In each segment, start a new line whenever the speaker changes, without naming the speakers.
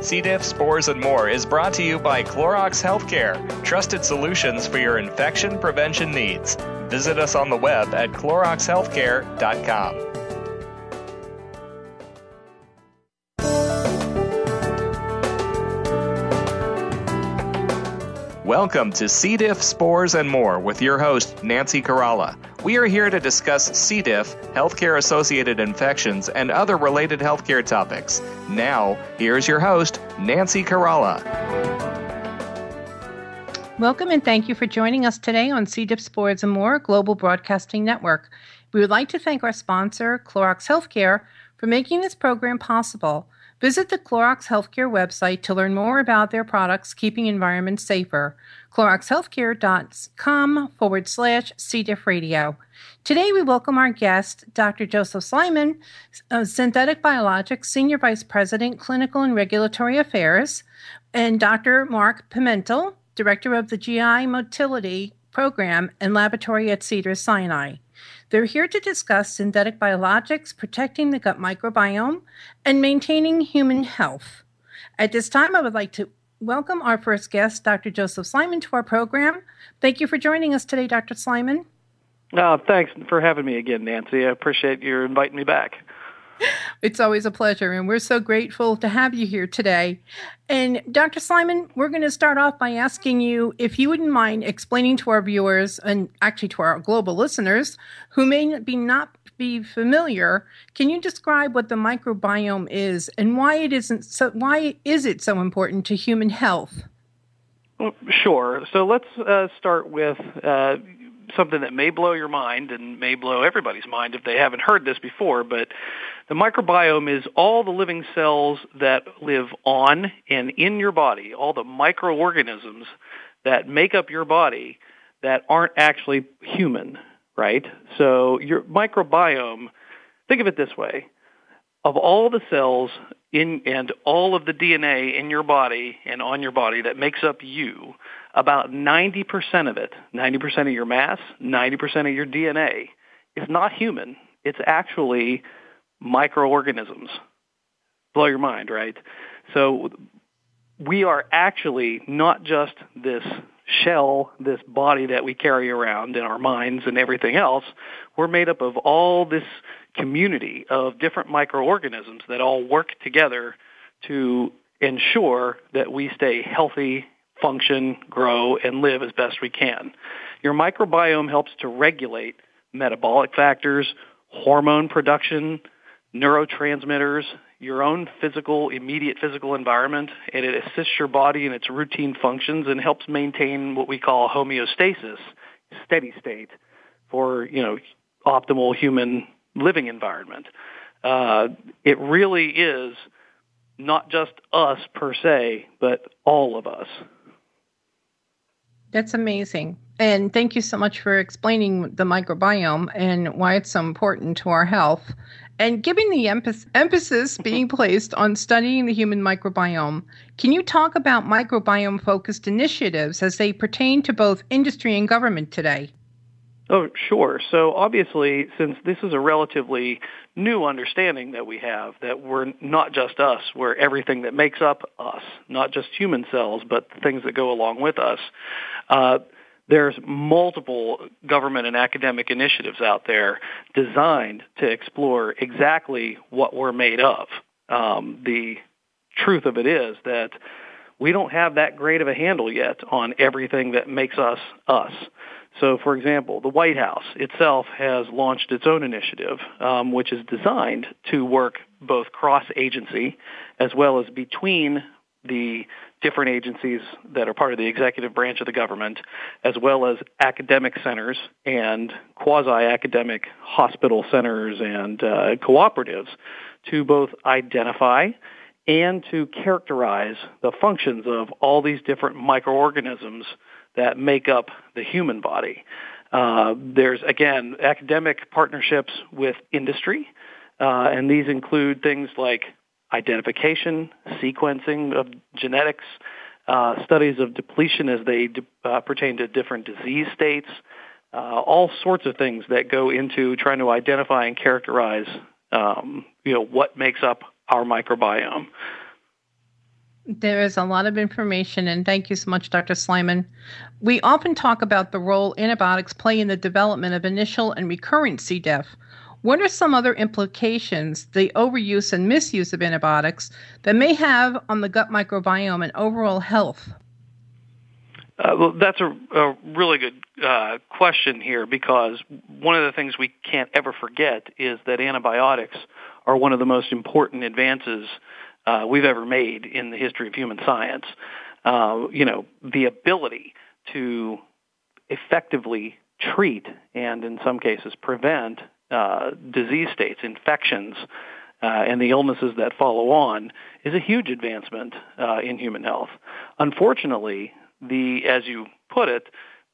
C. diff, spores, and more is brought to you by Clorox Healthcare, trusted solutions for your infection prevention needs. Visit us on the web at CloroxHealthcare.com. Welcome to C. diff, spores, and more with your host, Nancy Caralla. We are here to discuss C. diff, healthcare associated infections, and other related healthcare topics. Now, here's your host, Nancy Caralla.
Welcome and thank you for joining us today on C. diff, spores, and more Global Broadcasting Network. We would like to thank our sponsor, Clorox Healthcare, for making this program possible. Visit the Clorox Healthcare website to learn more about their products keeping environments safer. CloroxHealthcare.com forward slash C. diff radio. Today we welcome our guest, Dr. Joseph Sliman, Synthetic Biologics Senior Vice President, Clinical and Regulatory Affairs, and Dr. Mark Pimentel, Director of the GI Motility Program and Laboratory at Cedars Sinai. They're here to discuss synthetic biologics, protecting the gut microbiome, and maintaining human health. At this time, I would like to welcome our first guest, Dr. Joseph Sliman, to our program. Thank you for joining us today, Dr. Sliman.
Oh, thanks for having me again, Nancy. I appreciate you inviting me back.
It's always a pleasure, and we're so grateful to have you here today. And Dr. Sliman, we're going to start off by asking you if you wouldn't mind explaining to our viewers and actually to our global listeners who may be not be familiar, can you describe what the microbiome is and why it isn't so why is it so important to human health?
Sure. So let's uh, start with uh, something that may blow your mind and may blow everybody's mind if they haven't heard this before, but the microbiome is all the living cells that live on and in your body, all the microorganisms that make up your body that aren't actually human, right? So your microbiome, think of it this way. Of all the cells in and all of the DNA in your body and on your body that makes up you, about 90% of it, 90% of your mass, 90% of your DNA is not human. It's actually microorganisms. Blow your mind, right? So we are actually not just this shell, this body that we carry around in our minds and everything else. We're made up of all this community of different microorganisms that all work together to ensure that we stay healthy function, grow, and live as best we can. Your microbiome helps to regulate metabolic factors, hormone production, neurotransmitters, your own physical, immediate physical environment, and it assists your body in its routine functions and helps maintain what we call homeostasis, steady state, for, you know, optimal human living environment. Uh, it really is not just us per se, but all of us.
That's amazing. And thank you so much for explaining the microbiome and why it's so important to our health and giving the emphasis being placed on studying the human microbiome. Can you talk about microbiome focused initiatives as they pertain to both industry and government today?
Oh, sure. So obviously, since this is a relatively new understanding that we have, that we're not just us, we're everything that makes up us, not just human cells, but the things that go along with us. Uh, there's multiple government and academic initiatives out there designed to explore exactly what we're made of. Um, the truth of it is that we don't have that great of a handle yet on everything that makes us us. So, for example, the White House itself has launched its own initiative, um, which is designed to work both cross-agency as well as between the different agencies that are part of the executive branch of the government, as well as academic centers and quasi-academic hospital centers and uh, cooperatives to both identify and to characterize the functions of all these different microorganisms that make up the human body. Uh, there's again academic partnerships with industry, uh, and these include things like identification, sequencing of genetics, uh, studies of depletion as they de- uh, pertain to different disease states, uh, all sorts of things that go into trying to identify and characterize, um, you know, what makes up our microbiome.
There is a lot of information, and thank you so much, Dr. Sliman. We often talk about the role antibiotics play in the development of initial and recurrent C. diff. What are some other implications the overuse and misuse of antibiotics that may have on the gut microbiome and overall health?
Uh, well, that's a, a really good uh, question here because one of the things we can't ever forget is that antibiotics are one of the most important advances uh, we've ever made in the history of human science. Uh, you know, the ability to effectively treat and in some cases prevent uh, disease states, infections, uh, and the illnesses that follow on is a huge advancement uh, in human health. Unfortunately, the as you put it,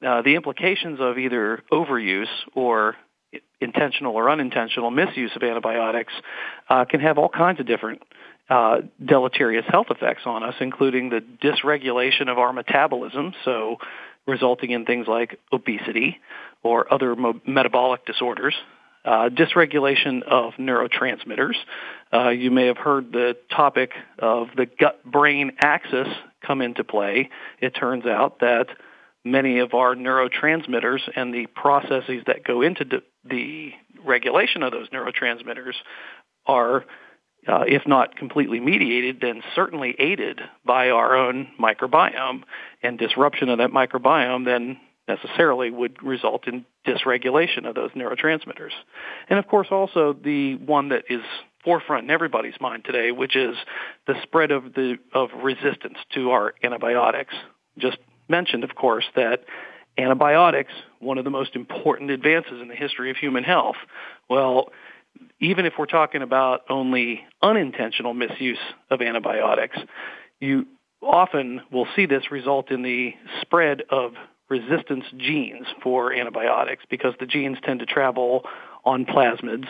uh, the implications of either overuse or intentional or unintentional misuse of antibiotics uh, can have all kinds of different uh, deleterious health effects on us, including the dysregulation of our metabolism, so resulting in things like obesity or other mo- metabolic disorders, uh, dysregulation of neurotransmitters. Uh, you may have heard the topic of the gut-brain axis come into play. It turns out that many of our neurotransmitters and the processes that go into the, the regulation of those neurotransmitters are, uh, if not completely mediated, then certainly aided by our own microbiome. And disruption of that microbiome then necessarily would result in dysregulation of those neurotransmitters. And of course also the one that is forefront in everybody's mind today, which is the spread of the of resistance to our antibiotics. Just mentioned, of course, that antibiotics, one of the most important advances in the history of human health. Well, even if we're talking about only unintentional misuse of antibiotics, you often will see this result in the spread of resistance genes for antibiotics because the genes tend to travel on plasmids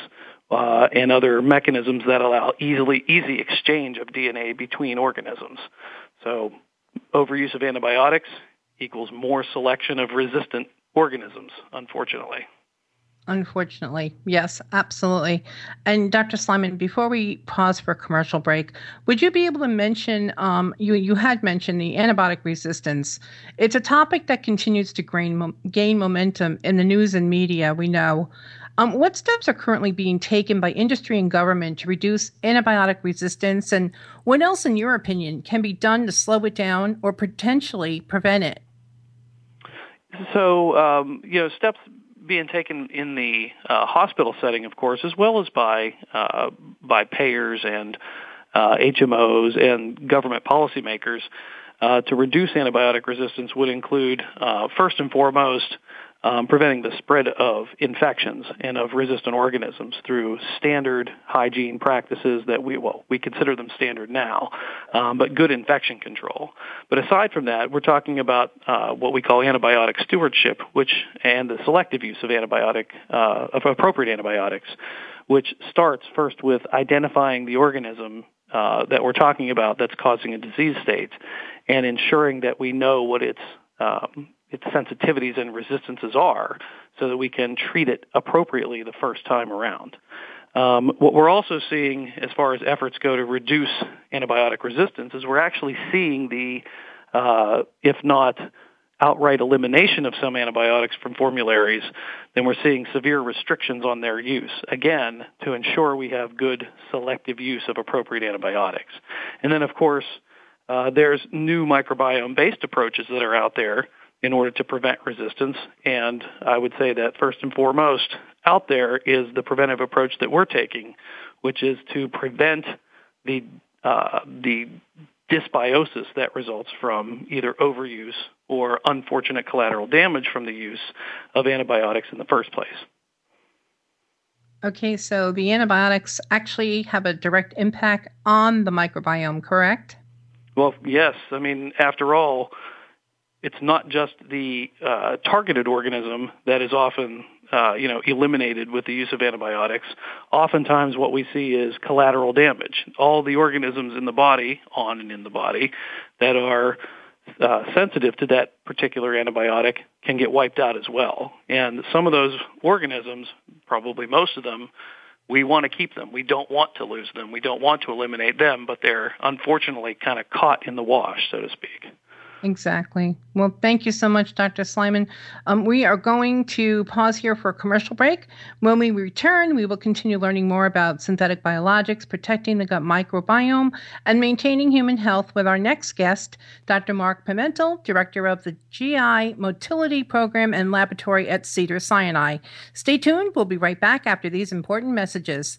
uh, and other mechanisms that allow easily easy exchange of DNA between organisms. So overuse of antibiotics equals more selection of resistant organisms, unfortunately.
Unfortunately, yes, absolutely. And Dr. Sliman, before we pause for a commercial break, would you be able to mention? Um, you you had mentioned the antibiotic resistance. It's a topic that continues to gain gain momentum in the news and media. We know. Um, what steps are currently being taken by industry and government to reduce antibiotic resistance, and what else, in your opinion, can be done to slow it down or potentially prevent it?
So, um, you know, steps being taken in the uh, hospital setting, of course, as well as by uh, by payers and uh, HMOs and government policymakers uh, to reduce antibiotic resistance would include, uh, first and foremost, um, preventing the spread of infections and of resistant organisms through standard hygiene practices that we well we consider them standard now, um, but good infection control. But aside from that, we're talking about uh, what we call antibiotic stewardship, which and the selective use of antibiotic uh, of appropriate antibiotics, which starts first with identifying the organism uh, that we're talking about that's causing a disease state, and ensuring that we know what its um, its sensitivities and resistances are so that we can treat it appropriately the first time around. Um, what we're also seeing as far as efforts go to reduce antibiotic resistance is we're actually seeing the, uh, if not outright elimination of some antibiotics from formularies, then we're seeing severe restrictions on their use, again, to ensure we have good selective use of appropriate antibiotics. And then, of course, uh, there's new microbiome-based approaches that are out there in order to prevent resistance. And I would say that first and foremost out there is the preventive approach that we're taking, which is to prevent the uh, the dysbiosis that results from either overuse or unfortunate collateral damage from the use of antibiotics in the first place.
Okay, so the antibiotics actually have a direct impact on the microbiome, correct?
Well, yes. I mean, after all, it's not just the uh, targeted organism that is often uh, you know eliminated with the use of antibiotics. Oftentimes, what we see is collateral damage. All the organisms in the body, on and in the body, that are uh, sensitive to that particular antibiotic can get wiped out as well. And some of those organisms, probably most of them, we want to keep them. We don't want to lose them. We don't want to eliminate them, but they're unfortunately kind of caught in the wash, so to speak.
Exactly. Well, thank you so much, Dr. Sliman. Um, we are going to pause here for a commercial break. When we return, we will continue learning more about synthetic biologics, protecting the gut microbiome, and maintaining human health with our next guest, Dr. Mark Pimentel, Director of the GI Motility Program and Laboratory at Cedar Sinai. Stay tuned. We'll be right back after these important messages.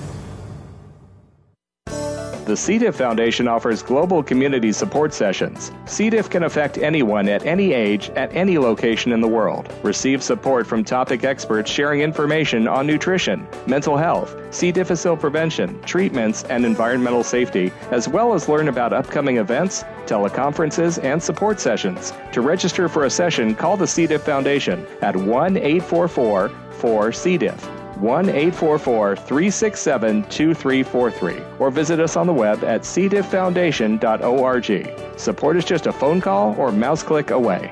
The C. diff Foundation offers global community support sessions. C. diff can affect anyone at any age, at any location in the world. Receive support from topic experts sharing information on nutrition, mental health, C. difficile prevention, treatments, and environmental safety, as well as learn about upcoming events, teleconferences, and support sessions. To register for a session, call the C. diff Foundation at 1 844 4 C. diff. 1 844 367 2343 or visit us on the web at cdifffoundation.org. Support is just a phone call or mouse click away.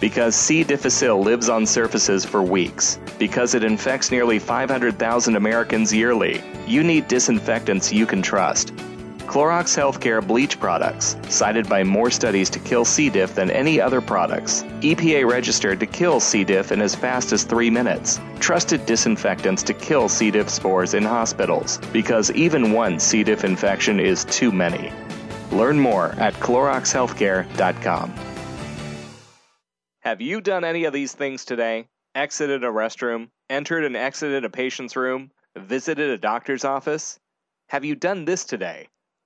Because C. difficile lives on surfaces for weeks, because it infects nearly 500,000 Americans yearly, you need disinfectants you can trust. Clorox Healthcare bleach products, cited by more studies to kill C. diff than any other products. EPA registered to kill C. diff in as fast as three minutes. Trusted disinfectants to kill C. diff spores in hospitals, because even one C. diff infection is too many. Learn more at CloroxHealthcare.com. Have you done any of these things today? Exited a restroom, entered and exited a patient's room, visited a doctor's office? Have you done this today?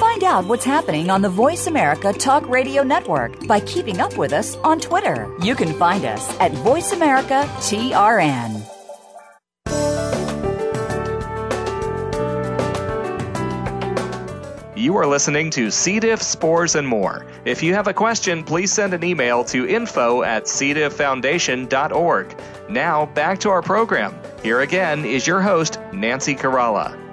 Find out what's happening on the Voice America Talk Radio Network by keeping up with us on Twitter. You can find us at Voice America TRN.
You are listening to C. diff, spores, and more. If you have a question, please send an email to info at cdifffoundation.org. Now, back to our program. Here again is your host, Nancy Caralla.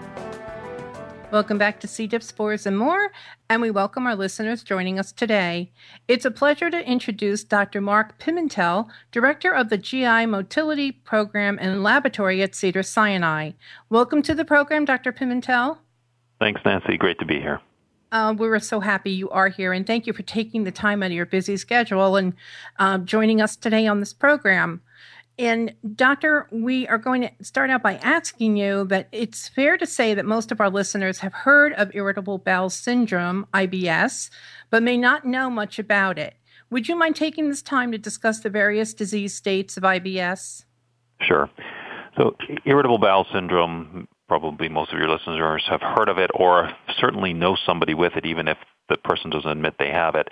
Welcome back to C. diff, spores, and more, and we welcome our listeners joining us today. It's a pleasure to introduce Dr. Mark Pimentel, Director of the GI Motility Program and Laboratory at Cedar Sinai. Welcome to the program, Dr. Pimentel.
Thanks, Nancy. Great to be here.
Uh, we are so happy you are here, and thank you for taking the time out of your busy schedule and uh, joining us today on this program. And, Doctor, we are going to start out by asking you that it's fair to say that most of our listeners have heard of irritable bowel syndrome, IBS, but may not know much about it. Would you mind taking this time to discuss the various disease states of IBS?
Sure. So, irritable bowel syndrome, probably most of your listeners have heard of it or certainly know somebody with it, even if the person doesn't admit they have it.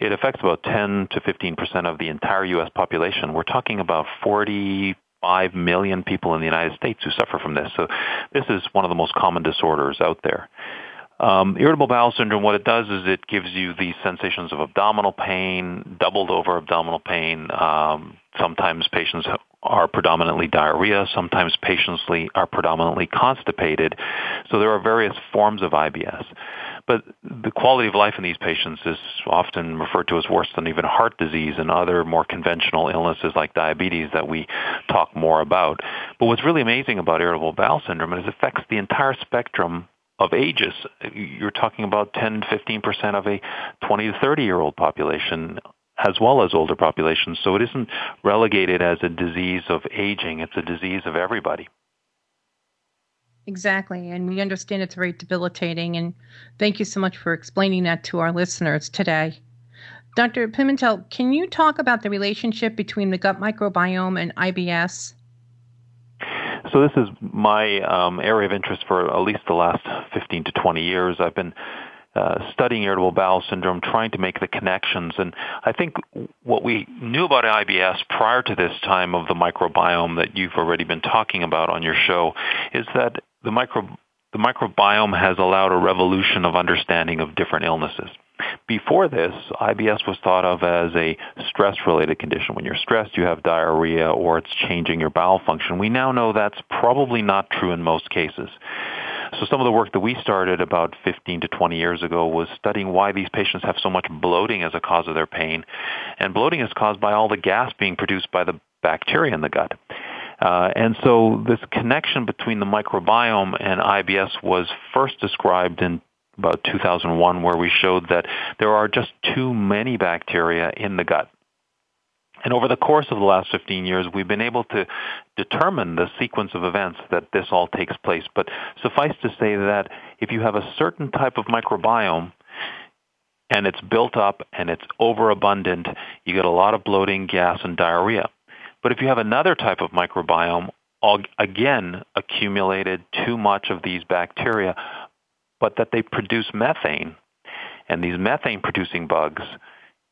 It affects about 10 to 15 percent of the entire U.S. population. We're talking about 45 million people in the United States who suffer from this. So this is one of the most common disorders out there. Um, irritable bowel syndrome, what it does is it gives you these sensations of abdominal pain, doubled over abdominal pain. Um, sometimes patients are predominantly diarrhea. Sometimes patients are predominantly constipated. So there are various forms of IBS. But the quality of life in these patients is often referred to as worse than even heart disease and other more conventional illnesses like diabetes that we talk more about. But what's really amazing about irritable bowel syndrome is it affects the entire spectrum of ages. You're talking about 10, 15% of a 20 to 30 year old population as well as older populations. So it isn't relegated as a disease of aging. It's a disease of everybody.
Exactly. And we understand it's very debilitating. And thank you so much for explaining that to our listeners today. Dr. Pimentel, can you talk about the relationship between the gut microbiome and IBS?
So, this is my um, area of interest for at least the last 15 to 20 years. I've been uh, studying irritable bowel syndrome, trying to make the connections. And I think what we knew about IBS prior to this time of the microbiome that you've already been talking about on your show is that the micro the microbiome has allowed a revolution of understanding of different illnesses. Before this, IBS was thought of as a stress-related condition. When you're stressed, you have diarrhea or it's changing your bowel function. We now know that's probably not true in most cases. So some of the work that we started about 15 to 20 years ago was studying why these patients have so much bloating as a cause of their pain. And bloating is caused by all the gas being produced by the bacteria in the gut. Uh, and so this connection between the microbiome and IBS was first described in about 2001 where we showed that there are just too many bacteria in the gut. And over the course of the last 15 years, we've been able to determine the sequence of events that this all takes place. But suffice to say that if you have a certain type of microbiome, and it's built up and it's overabundant, you get a lot of bloating, gas, and diarrhea. But if you have another type of microbiome, again, accumulated too much of these bacteria, but that they produce methane, and these methane producing bugs,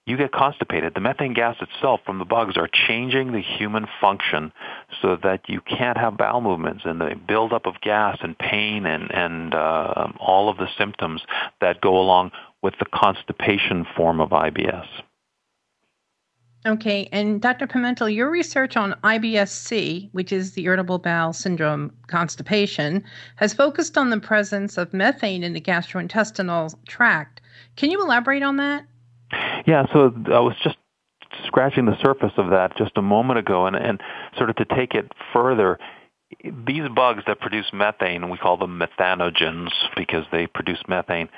you get constipated. The methane gas itself from the bugs are changing the human function so that you can't have bowel movements and the buildup of gas and pain and, and uh, all of the symptoms that go along with the constipation form of IBS.
Okay, and Dr. Pimentel, your research on IBS-C, which is the irritable bowel syndrome constipation, has focused on the presence of methane in the gastrointestinal tract. Can you elaborate on that?
Yeah, so I was just scratching the surface of that just a moment ago, and, and sort of to take it further, these bugs that produce methane, we call them methanogens because they produce methane,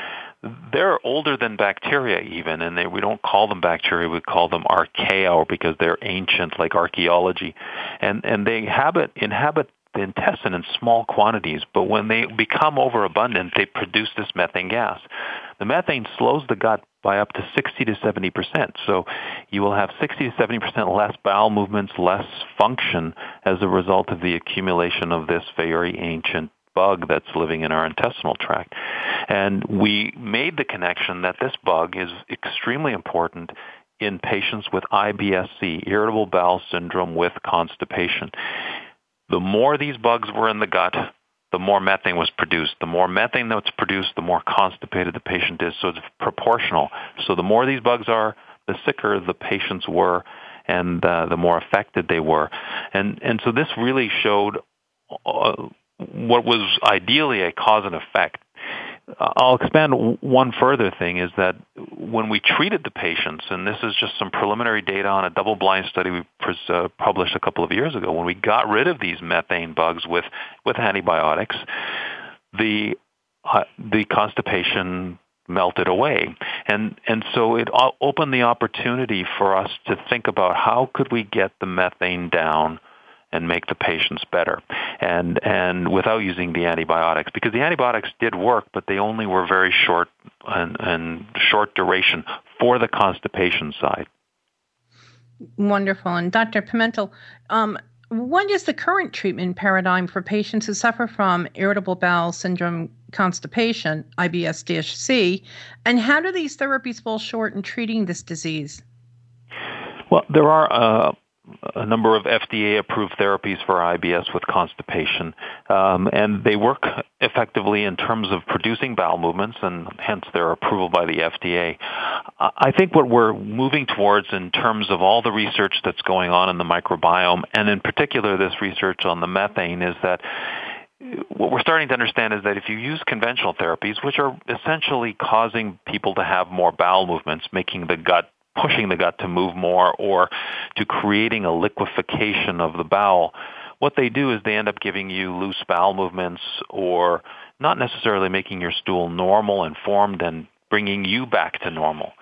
they're older than bacteria even, and they, we don't call them bacteria, we call them archaea because they're ancient, like archaeology. And, and they inhabit, inhabit the intestine in small quantities, but when they become overabundant, they produce this methane gas. The methane slows the gut by up to 60 to 70 percent. So you will have 60 to 70 percent less bowel movements, less function as a result of the accumulation of this very ancient bug that's living in our intestinal tract. And we made the connection that this bug is extremely important in patients with IBS-C, irritable bowel syndrome with constipation. The more these bugs were in the gut, the more methane was produced. The more methane that's produced, the more constipated the patient is. So it's proportional. So the more these bugs are, the sicker the patients were, and uh, the more affected they were. And and so this really showed uh, what was ideally a cause and effect. I'll expand one further thing is that when we treated the patients, and this is just some preliminary data on a double-blind study we uh, published a couple of years ago, when we got rid of these methane bugs with, with antibiotics, the uh, the constipation melted away. And, and so it opened the opportunity for us to think about how could we get the methane down and make the patients better. And and without using the antibiotics because the antibiotics did work but they only were very short and, and short duration for the constipation side.
Wonderful. And dr pimentel um, what is the current treatment paradigm for patients who suffer from irritable bowel syndrome constipation ibs-c and how do these therapies fall short in treating this disease?
Well there are uh, a number of FDA-approved therapies for IBS with constipation, um, and they work effectively in terms of producing bowel movements, and hence their approval by the FDA. I think what we're moving towards in terms of all the research that's going on in the microbiome, and in particular this research on the methane, is that what we're starting to understand is that if you use conventional therapies, which are essentially causing people to have more bowel movements, making the gut pushing the gut to move more or to creating a liquefaction of the bowel, what they do is they end up giving you loose bowel movements or not necessarily making your stool normal and formed and bringing you back to normal.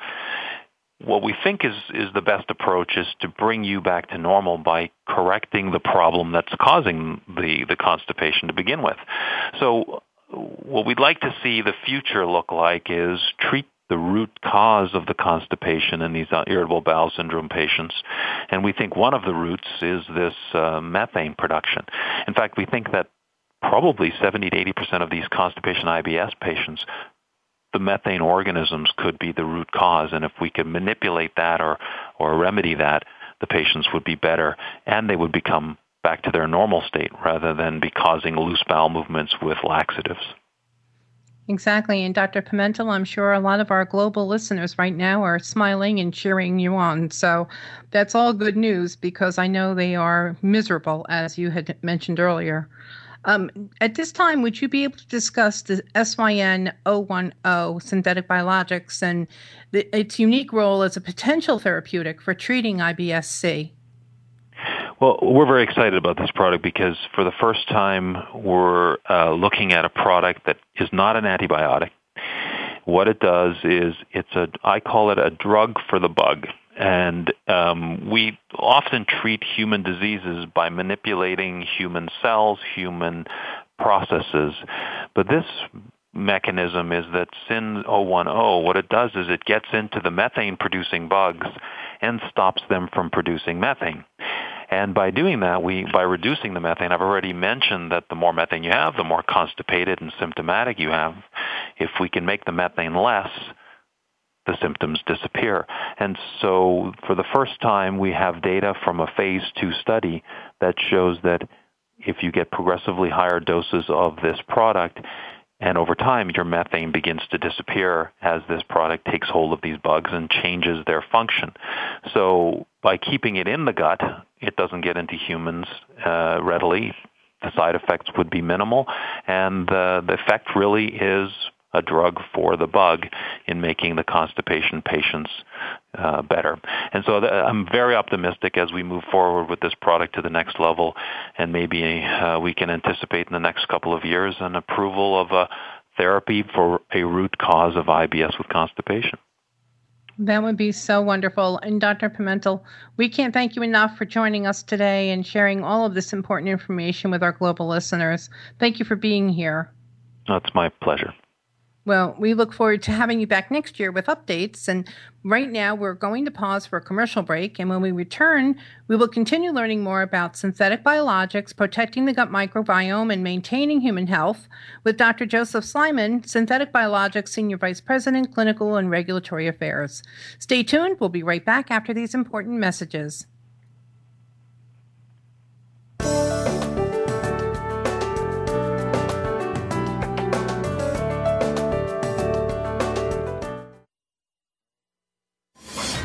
What we think is, is the best approach is to bring you back to normal by correcting the problem that's causing the, the constipation to begin with. So what we'd like to see the future look like is treat the root cause of the constipation in these uh, irritable bowel syndrome patients. And we think one of the roots is this uh, methane production. In fact, we think that probably 70 to 80% of these constipation IBS patients, the methane organisms could be the root cause. And if we could manipulate that or, or remedy that, the patients would be better and they would become back to their normal state rather than be causing loose bowel movements with laxatives.
Exactly. And Dr. Pimentel, I'm sure a lot of our global listeners right now are smiling and cheering you on. So that's all good news because I know they are miserable, as you had mentioned earlier. Um, at this time, would you be able to discuss the SYN 010 synthetic biologics and the, its unique role as a potential therapeutic for treating IBS-C?
Well, we're very excited about this product because for the first time we're uh, looking at a product that is not an antibiotic. What it does is it's a I call it a drug for the bug. And um, we often treat human diseases by manipulating human cells, human processes. But this mechanism is that SYN 010, what it does is it gets into the methane producing bugs and stops them from producing methane. And by doing that, we by reducing the methane, I've already mentioned that the more methane you have, the more constipated and symptomatic you have. If we can make the methane less, the symptoms disappear. And so for the first time, we have data from a phase two study that shows that if you get progressively higher doses of this product, and over time, your methane begins to disappear as this product takes hold of these bugs and changes their function. So by keeping it in the gut, it doesn't get into humans uh, readily. The side effects would be minimal, and the, the effect really is a drug for the bug in making the constipation patients uh, better. And so I'm very optimistic as we move forward with this product to the next level, and maybe uh, we can anticipate in the next couple of years an approval of a therapy for a root cause of IBS with constipation.
That would be so wonderful. And Dr. Pimentel, we can't thank you enough for joining us today and sharing all of this important information with our global listeners. Thank you for being here.
That's my pleasure.
Well, we look forward to having you back next year with updates. And right now, we're going to pause for a commercial break. And when we return, we will continue learning more about synthetic biologics, protecting the gut microbiome, and maintaining human health with Dr. Joseph Sliman, Synthetic Biologics Senior Vice President, Clinical and Regulatory Affairs. Stay tuned. We'll be right back after these important messages.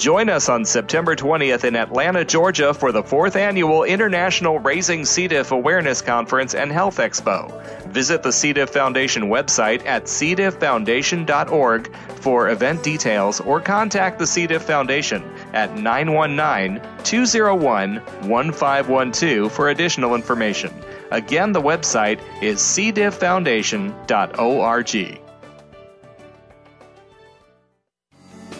Join us on September 20th in Atlanta, Georgia for the fourth annual International Raising C. diff Awareness Conference and Health Expo. Visit the C. diff Foundation website at cdifffoundation.org for event details or contact the C. diff Foundation at 919 201 1512 for additional information. Again, the website is cdifffoundation.org.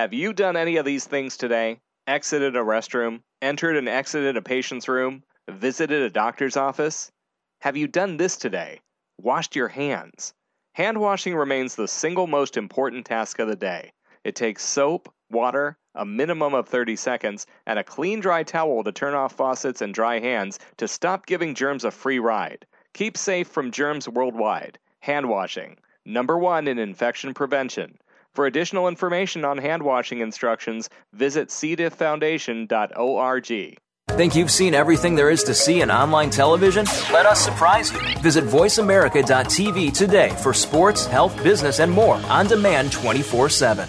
Have you done any of these things today? Exited a restroom, entered and exited a patient's room, visited a doctor's office? Have you done this today? Washed your hands? Hand washing remains the single most important task of the day. It takes soap, water, a minimum of 30 seconds, and a clean dry towel to turn off faucets and dry hands to stop giving germs a free ride. Keep safe from germs worldwide. Hand washing, number one in infection prevention. For additional information on hand washing instructions, visit cdifffoundation.org.
Think you've seen everything there is to see in online television? Let us surprise you. Visit VoiceAmerica.tv today for sports, health, business, and more on demand 24 7.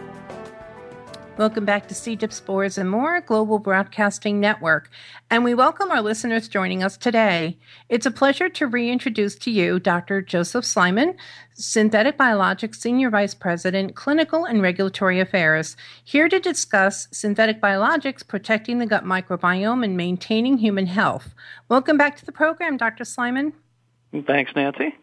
Welcome back to C. diff, Spores and More, Global Broadcasting Network. And we welcome our listeners joining us today. It's a pleasure to reintroduce to you Dr. Joseph Sliman, Synthetic Biologics Senior Vice President, Clinical and Regulatory Affairs, here to discuss synthetic biologics protecting the gut microbiome and maintaining human health. Welcome back to the program, Dr. Sliman.
Thanks, Nancy.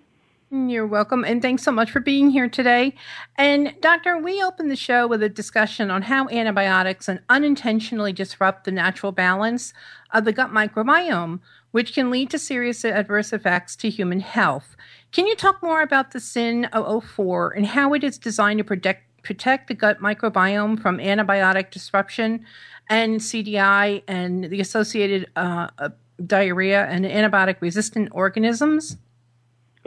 You're welcome, and thanks so much for being here today. And, Doctor, we opened the show with a discussion on how antibiotics and unintentionally disrupt the natural balance of the gut microbiome, which can lead to serious adverse effects to human health. Can you talk more about the SYN 004 and how it is designed to protect, protect the gut microbiome from antibiotic disruption and CDI and the associated uh, uh, diarrhea and antibiotic resistant organisms?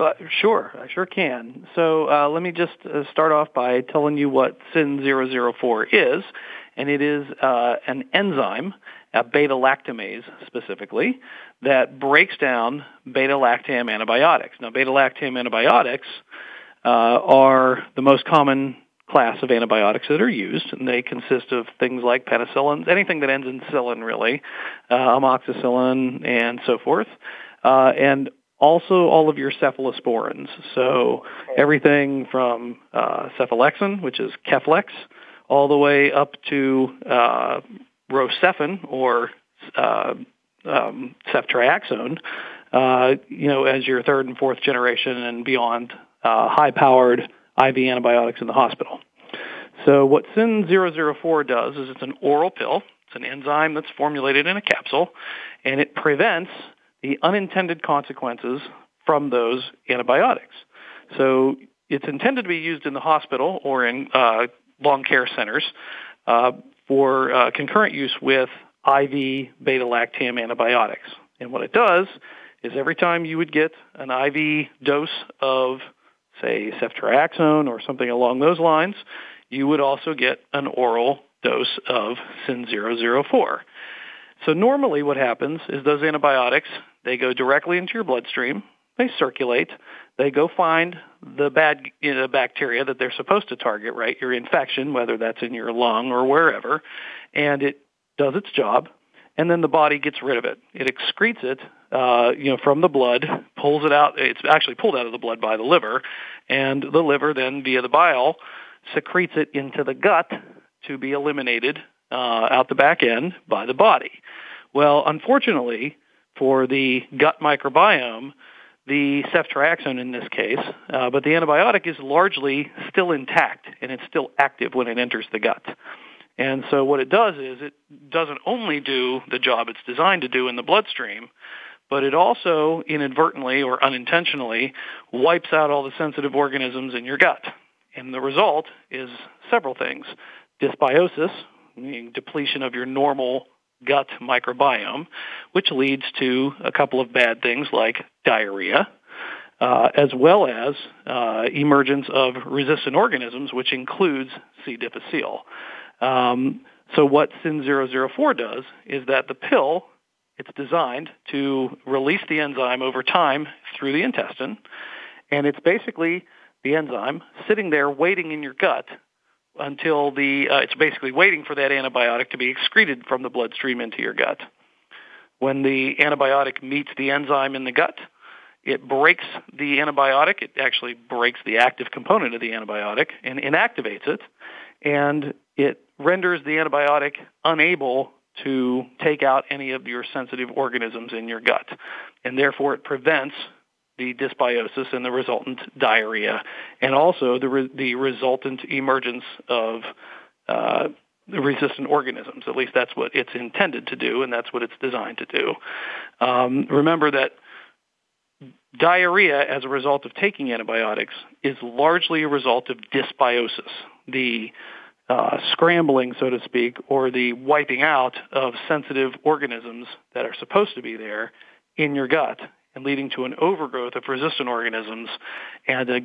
Uh, sure, I sure can. So uh, let me just uh, start off by telling you what SYN004 is, and it is uh, an enzyme, a beta-lactamase specifically, that breaks down beta-lactam antibiotics. Now, beta-lactam antibiotics uh, are the most common class of antibiotics that are used, and they consist of things like penicillins, anything that ends in cillin, really, amoxicillin, and so forth. Uh, and also all of your cephalosporins. So everything from uh, cephalexin, which is Keflex, all the way up to uh, rocephin or uh, um, ceftriaxone, uh, you know, as your third and fourth generation and beyond uh, high-powered IV antibiotics in the hospital. So what SYN004 does is it's an oral pill. It's an enzyme that's formulated in a capsule, and it prevents the unintended consequences from those antibiotics. So it's intended to be used in the hospital or in uh, long care centers uh, for uh, concurrent use with IV beta-lactam antibiotics. And what it does is every time you would get an IV dose of, say, ceftriaxone or something along those lines, you would also get an oral dose of SYN004. So normally what happens is those antibiotics, they go directly into your bloodstream, they circulate, they go find the bad you know, bacteria that they're supposed to target, right? Your infection, whether that's in your lung or wherever, and it does its job, and then the body gets rid of it. It excretes it, uh, you know, from the blood, pulls it out. It's actually pulled out of the blood by the liver, and the liver then, via the bile, secretes it into the gut to be eliminated uh, out the back end by the body. Well, unfortunately, for the gut microbiome, the ceftriaxone in this case, uh, but the antibiotic is largely still intact and it's still active when it enters the gut. And so what it does is it doesn't only do the job it's designed to do in the bloodstream, but it also inadvertently or unintentionally wipes out all the sensitive organisms in your gut. And the result is several things. Dysbiosis, meaning depletion of your normal gut microbiome, which leads to a couple of bad things like diarrhea, uh, as well as uh, emergence of resistant organisms, which includes C. difficile. Um, so what SYN004 does is that the pill it's designed to release the enzyme over time through the intestine, and it's basically the enzyme sitting there waiting in your gut until the uh, it's basically waiting for that antibiotic to be excreted from the bloodstream into your gut. When the antibiotic meets the enzyme in the gut, it breaks the antibiotic. It actually breaks the active component of the antibiotic and inactivates it, and it renders the antibiotic unable to take out any of your sensitive organisms in your gut, and therefore it prevents the dysbiosis and the resultant diarrhea, and also the re- the resultant emergence of uh, resistant organisms. At least that's what it's intended to do, and that's what it's designed to do. Um, remember that diarrhea as a result of taking antibiotics is largely a result of dysbiosis, the uh, scrambling, so to speak, or the wiping out of sensitive organisms that are supposed to be there in your gut and leading to an overgrowth of resistant organisms and a,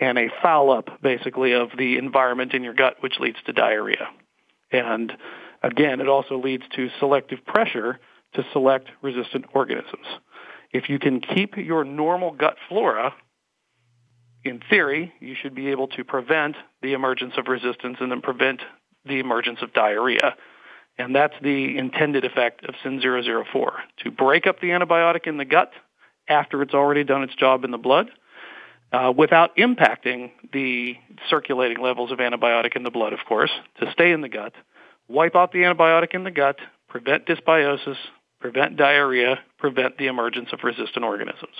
and a foul up, basically, of the environment in your gut, which leads to diarrhea. And again, it also leads to selective pressure to select resistant organisms. If you can keep your normal gut flora, in theory, you should be able to prevent the emergence of resistance and then prevent the emergence of diarrhea. And that's the intended effect of SYN004, to break up the antibiotic in the gut after it's already done its job in the blood uh, without impacting the circulating levels of antibiotic in the blood, of course, to stay in the gut, wipe out the antibiotic in the gut, prevent dysbiosis, prevent diarrhea, prevent the emergence of resistant organisms.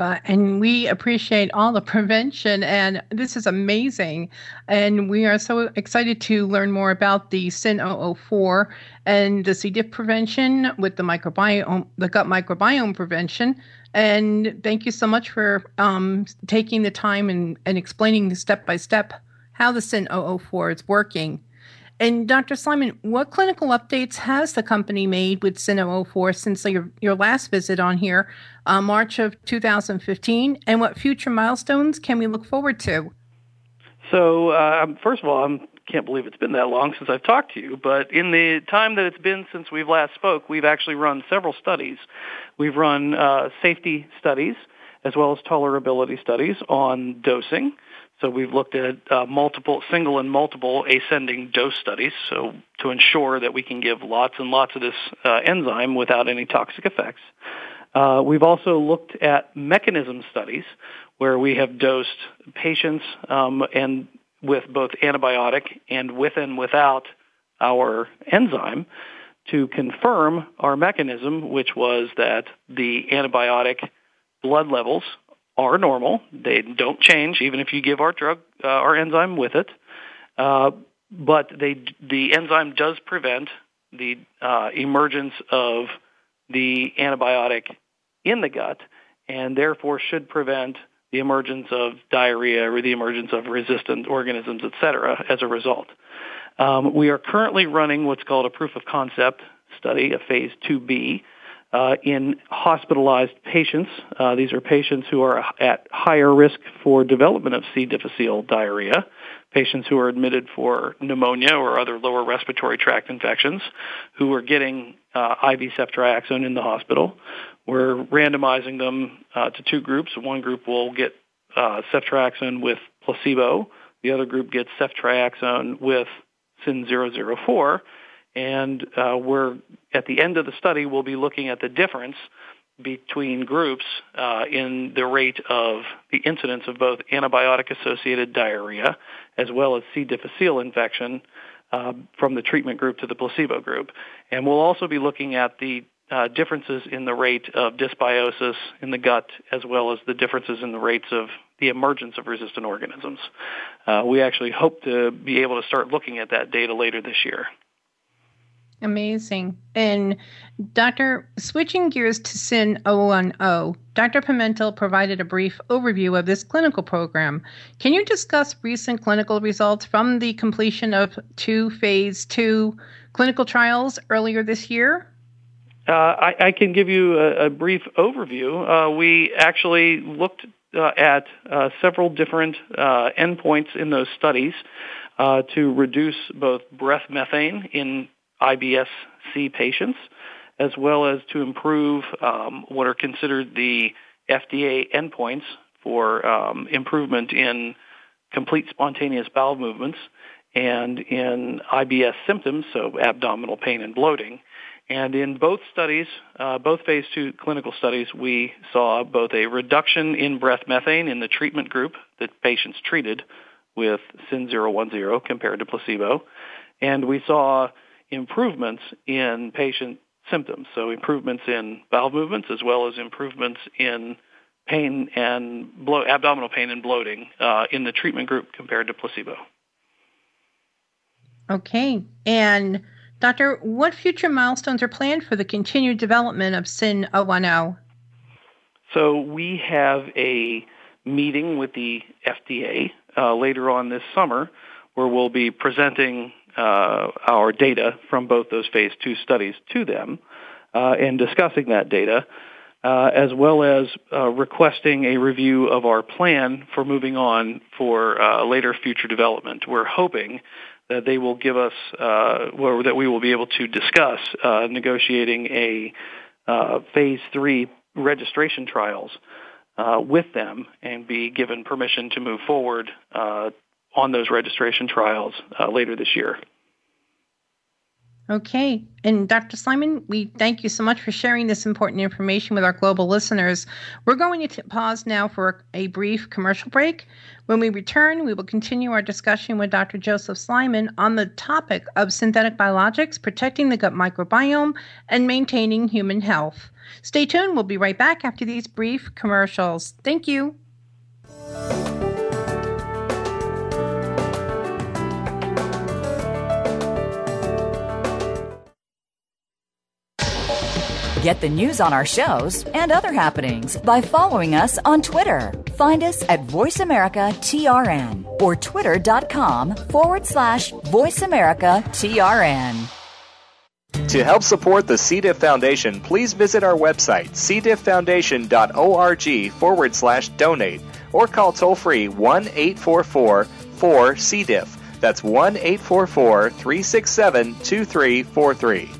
Uh, and we appreciate all the prevention, and this is amazing. And we are so excited to learn more about the SYN004 and the C. diff prevention with the microbiome, the gut microbiome prevention. And thank you so much for um, taking the time and, and explaining step by step how the SYN004 is working. And Dr. Sliman, what clinical updates has the company made with SYN004 since your, your last visit on here, uh, March of 2015? And what future milestones can we look forward to?
So, uh, first of all, I can't believe it's been that long since I've talked to you. But in the time that it's been since we've last spoke, we've actually run several studies. We've run uh, safety studies as well as tolerability studies on dosing. So we've looked at uh, multiple, single and multiple ascending dose studies, so to ensure that we can give lots and lots of this uh, enzyme without any toxic effects. Uh, we've also looked at mechanism studies where we have dosed patients um, and with both antibiotic and with and without our enzyme to confirm our mechanism, which was that the antibiotic blood levels are normal. They don't change even if you give our drug, uh, our enzyme with it. Uh, but they, the enzyme does prevent the uh, emergence of the antibiotic in the gut and therefore should prevent the emergence of diarrhea or the emergence of resistant organisms, et cetera, as a result. Um, we are currently running what's called a proof of concept study, a phase 2B, uh, in hospitalized patients. Uh, these are patients who are at higher risk for development of C. difficile diarrhea, patients who are admitted for pneumonia or other lower respiratory tract infections who are getting uh, IV ceftriaxone in the hospital. We're randomizing them uh, to two groups. One group will get uh, ceftriaxone with placebo. The other group gets ceftriaxone with SYN004 and uh, we're at the end of the study, we'll be looking at the difference between groups uh, in the rate of the incidence of both antibiotic-associated diarrhea as well as C. difficile infection uh, from the treatment group to the placebo group. And we'll also be looking at the uh, differences in the rate of dysbiosis in the gut as well as the differences in the rates of the emergence of resistant organisms. Uh, we actually hope to be able to start looking at that data later this year.
Amazing. And Dr. Switching gears to SYN 010, Dr. Pimentel provided a brief overview of this clinical program. Can you discuss recent clinical results from the completion of two phase two clinical trials earlier this year?
Uh, I, I, can give you a, a brief overview. Uh, we actually looked uh, at uh, several different uh, endpoints in those studies uh, to reduce both breath methane in IBS-C patients, as well as to improve um, what are considered the FDA endpoints for um, improvement in complete spontaneous bowel movements and in IBS symptoms, so abdominal pain and bloating. And in both studies, uh, both phase two clinical studies, we saw both a reduction in breath methane in the treatment group that patients treated with SYN 010 compared to placebo, and we saw improvements in patient symptoms, so improvements in bowel movements as well as improvements in pain and blo- abdominal pain and bloating uh, in the treatment group compared to placebo.
Okay. And Doctor, what future milestones are planned for the continued development of SYN 010?
So we have a meeting with the FDA uh, later on this summer where we'll be presenting uh, our data from both those phase two studies to them uh, and discussing that data, uh, as well as uh, requesting a review of our plan for moving on for uh, later future development. We're hoping that they will give us, or that we will be able to discuss negotiating a phase three registration trials uh, with them and be given permission to move forward uh, on those registration trials uh, later this year.
Okay. And Dr. Sliman, we thank you so much for sharing this important information with our global listeners. We're going to pause now for a brief commercial break. When we return, we will continue our discussion with Dr. Joseph Sliman on the topic of synthetic biologics, protecting the gut microbiome, and maintaining human health. Stay tuned. We'll be right back after these brief commercials. Thank you.
Get the news on our shows and other happenings by following us on Twitter. Find us at VoiceAmericaTRN or twitter.com forward slash VoiceAmericaTRN.
To help support the C. diff Foundation, please visit our website, cdifffoundation.org forward slash donate, or call toll free 1 844 4 C. diff. That's 1 844 367 2343.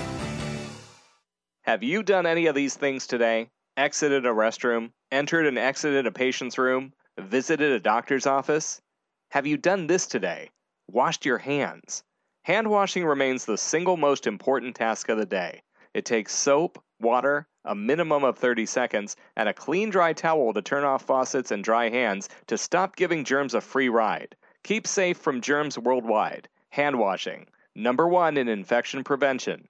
Have you done any of these things today? Exited a restroom, entered and exited a patient's room, visited a doctor's office? Have you done this today? Washed your hands? Hand washing remains the single most important task of the day. It takes soap, water, a minimum of 30 seconds, and a clean dry towel to turn off faucets and dry hands to stop giving germs a free ride. Keep safe from germs worldwide. Hand washing, number one in infection prevention.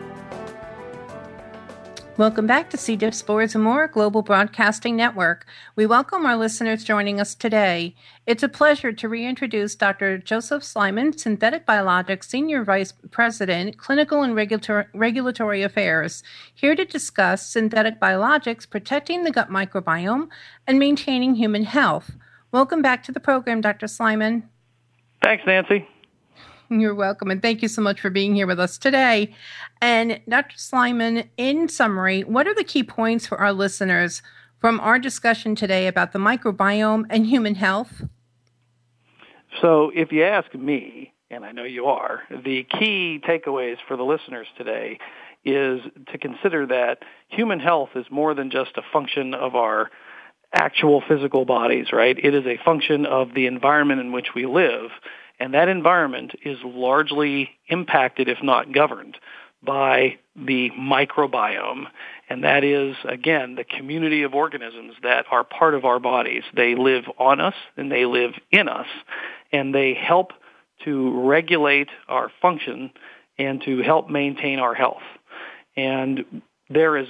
Welcome back to C. diff, Spores, and More Global Broadcasting Network. We welcome our listeners joining us today. It's a pleasure to reintroduce Dr. Joseph Sliman, Synthetic Biologics Senior Vice President, Clinical and Regulatory, Affairs, here to discuss synthetic biologics protecting the gut microbiome and maintaining human health. Welcome back to the program, Dr. Sliman.
Thanks, Nancy.
You're welcome. And thank you so much for being here with us today. And Dr. Sliman, in summary, what are the key points for our listeners from our discussion today about the microbiome and human health?
So, if you ask me, and I know you are, the key takeaways for the listeners today is to consider that human health is more than just a function of our actual physical bodies, right? It is a function of the environment in which we live and that environment is largely impacted, if not governed, by the microbiome. And that is, again, the community of organisms that are part of our bodies. They live on us and they live in us. And they help to regulate our function and to help maintain our health. And there is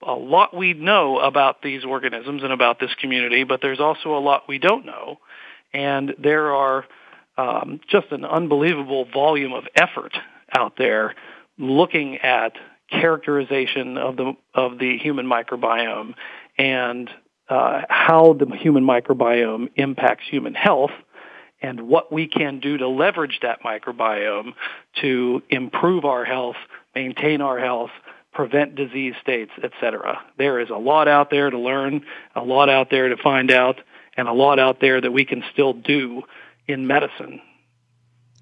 a lot we know about these organisms and about this community, but there's also a lot we don't know. And there are um, just an unbelievable volume of effort out there looking at characterization of the of the human microbiome and uh, how the human microbiome impacts human health and what we can do to leverage that microbiome to improve our health, maintain our health, prevent disease states, etc. There is a lot out there to learn, a lot out there to find out, and a lot out there that we can still do in medicine.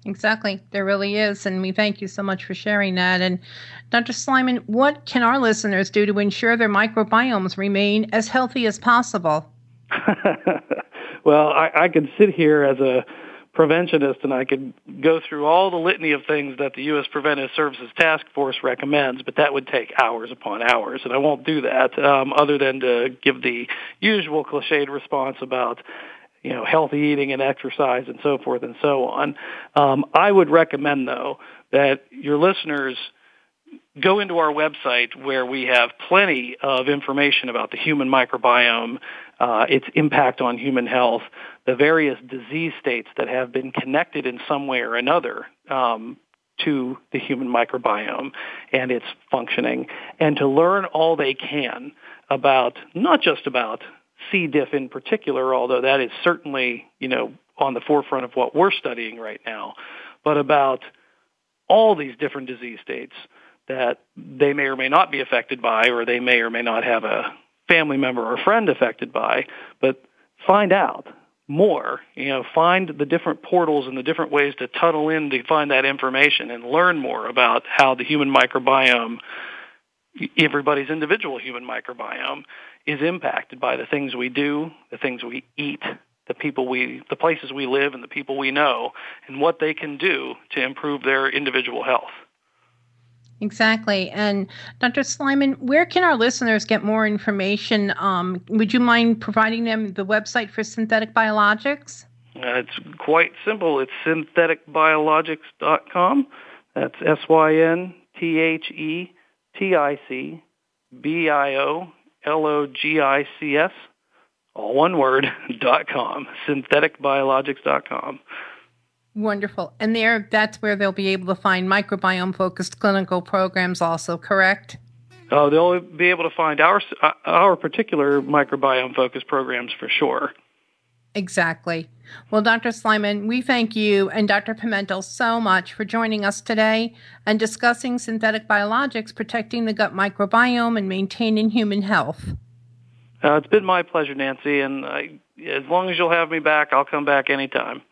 Exactly. There really is. And we thank you so much for sharing that. And Dr. Sliman, what can our listeners do to ensure their microbiomes remain as healthy as possible?
well, I, I could sit here as a preventionist and I could go through all the litany of things that the U.S. Preventive Services Task Force recommends, but that would take hours upon hours, and I won't do that um, other than to give the usual cliched response about you know, healthy eating and exercise and so forth and so on. Um, I would recommend, though, that your listeners go into our website where we have plenty of information about the human microbiome, uh, its impact on human health, the various disease states that have been connected in some way or another um, to the human microbiome and its functioning, and to learn all they can about not just about C. diff in particular, although that is certainly, you know, on the forefront of what we're studying right now, but about all these different disease states that they may or may not be affected by, or they may or may not have a family member or friend affected by, but find out more, you know, find the different portals and the different ways to tunnel in to find that information and learn more about how the human microbiome, everybody's individual human microbiome is impacted by the things we do, the things we eat, the people we, the places we live, and the people we know, and what they can do to improve their individual health.
Exactly. And Dr. Sliman, where can our listeners get more information? Um, would you mind providing them the website for synthetic biologics?
Uh, it's quite simple. It's syntheticbiologics.com. That's S Y N T H T I C B I O L-O-G-I-C-S, all one word, dot com, syntheticbiologics.com.
Wonderful. And there, that's where they'll be able to find microbiome focused clinical programs also, correct?
Oh, they'll be able to find our, uh, our particular microbiome focused programs for sure.
Exactly. Well, Dr. Sliman, we thank you and Dr. Pimentel so much for joining us today and discussing synthetic biologics protecting the gut microbiome and maintaining human health.
Uh, it's been my pleasure, Nancy, and I, as long as you'll have me back, I'll come back anytime.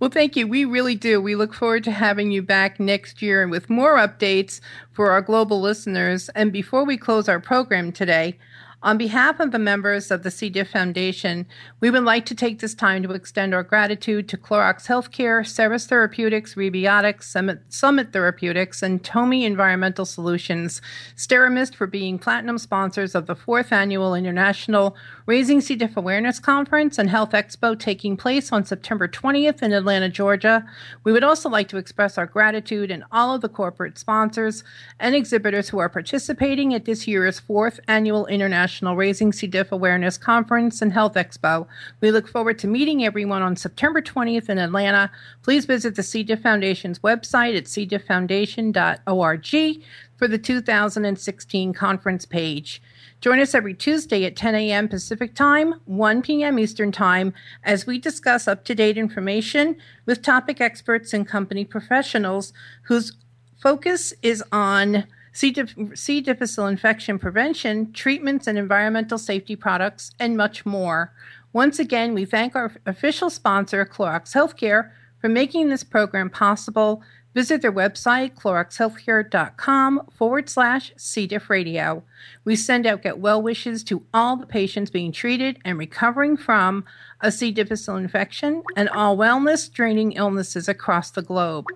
Well, thank you. We really do. We look forward to having you back next year and with more updates for our global listeners. And before we close our program today, on behalf of the members of the C. diff Foundation, we would like to take this time to extend our gratitude to Clorox Healthcare, Seres Therapeutics, Rebiotix, Summit, Summit Therapeutics, and Tomi Environmental Solutions, Steramist for being platinum sponsors of the fourth annual International Raising C. diff Awareness Conference and Health Expo taking place on September 20th in Atlanta, Georgia. We would also like to express our gratitude and all of the corporate sponsors and exhibitors who are participating at this year's fourth annual International National Raising C. diff Awareness Conference and Health Expo. We look forward to meeting everyone on September 20th in Atlanta. Please visit the C. diff Foundation's website at cdifffoundation.org for the 2016 conference page. Join us every Tuesday at 10 a.m. Pacific Time, 1 p.m. Eastern Time, as we discuss up to date information with topic experts and company professionals whose focus is on C. C. difficile infection prevention, treatments and environmental safety products, and much more. Once again, we thank our official sponsor, Clorox Healthcare, for making this program possible. Visit their website, cloroxhealthcare.com forward slash C. diff radio. We send out get well wishes to all the patients being treated and recovering from a C. difficile infection and all wellness draining illnesses across the globe.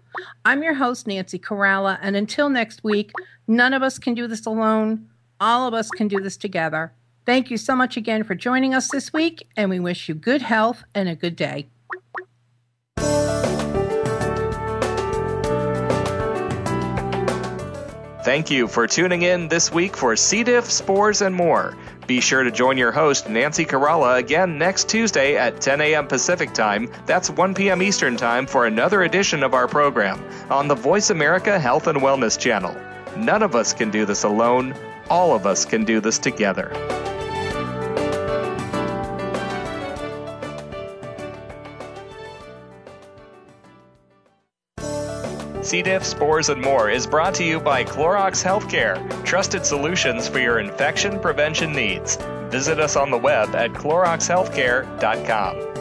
I'm your host, Nancy Caralla, and until next week, none of us can do this alone. All of us can do this together. Thank you so much again for joining us this week, and we wish you good health and a good day.
Thank you for tuning in this week for C. diff, spores, and more. Be sure to join your host, Nancy Caralla, again next Tuesday at 10 a.m. Pacific Time. That's 1 p.m. Eastern Time for another edition of our program on the Voice America Health and Wellness Channel. None of us can do this alone. All of us can do this together. C. diff, spores, and more is brought to you by Clorox Healthcare, trusted solutions for your infection prevention needs. Visit us on the web at cloroxhealthcare.com.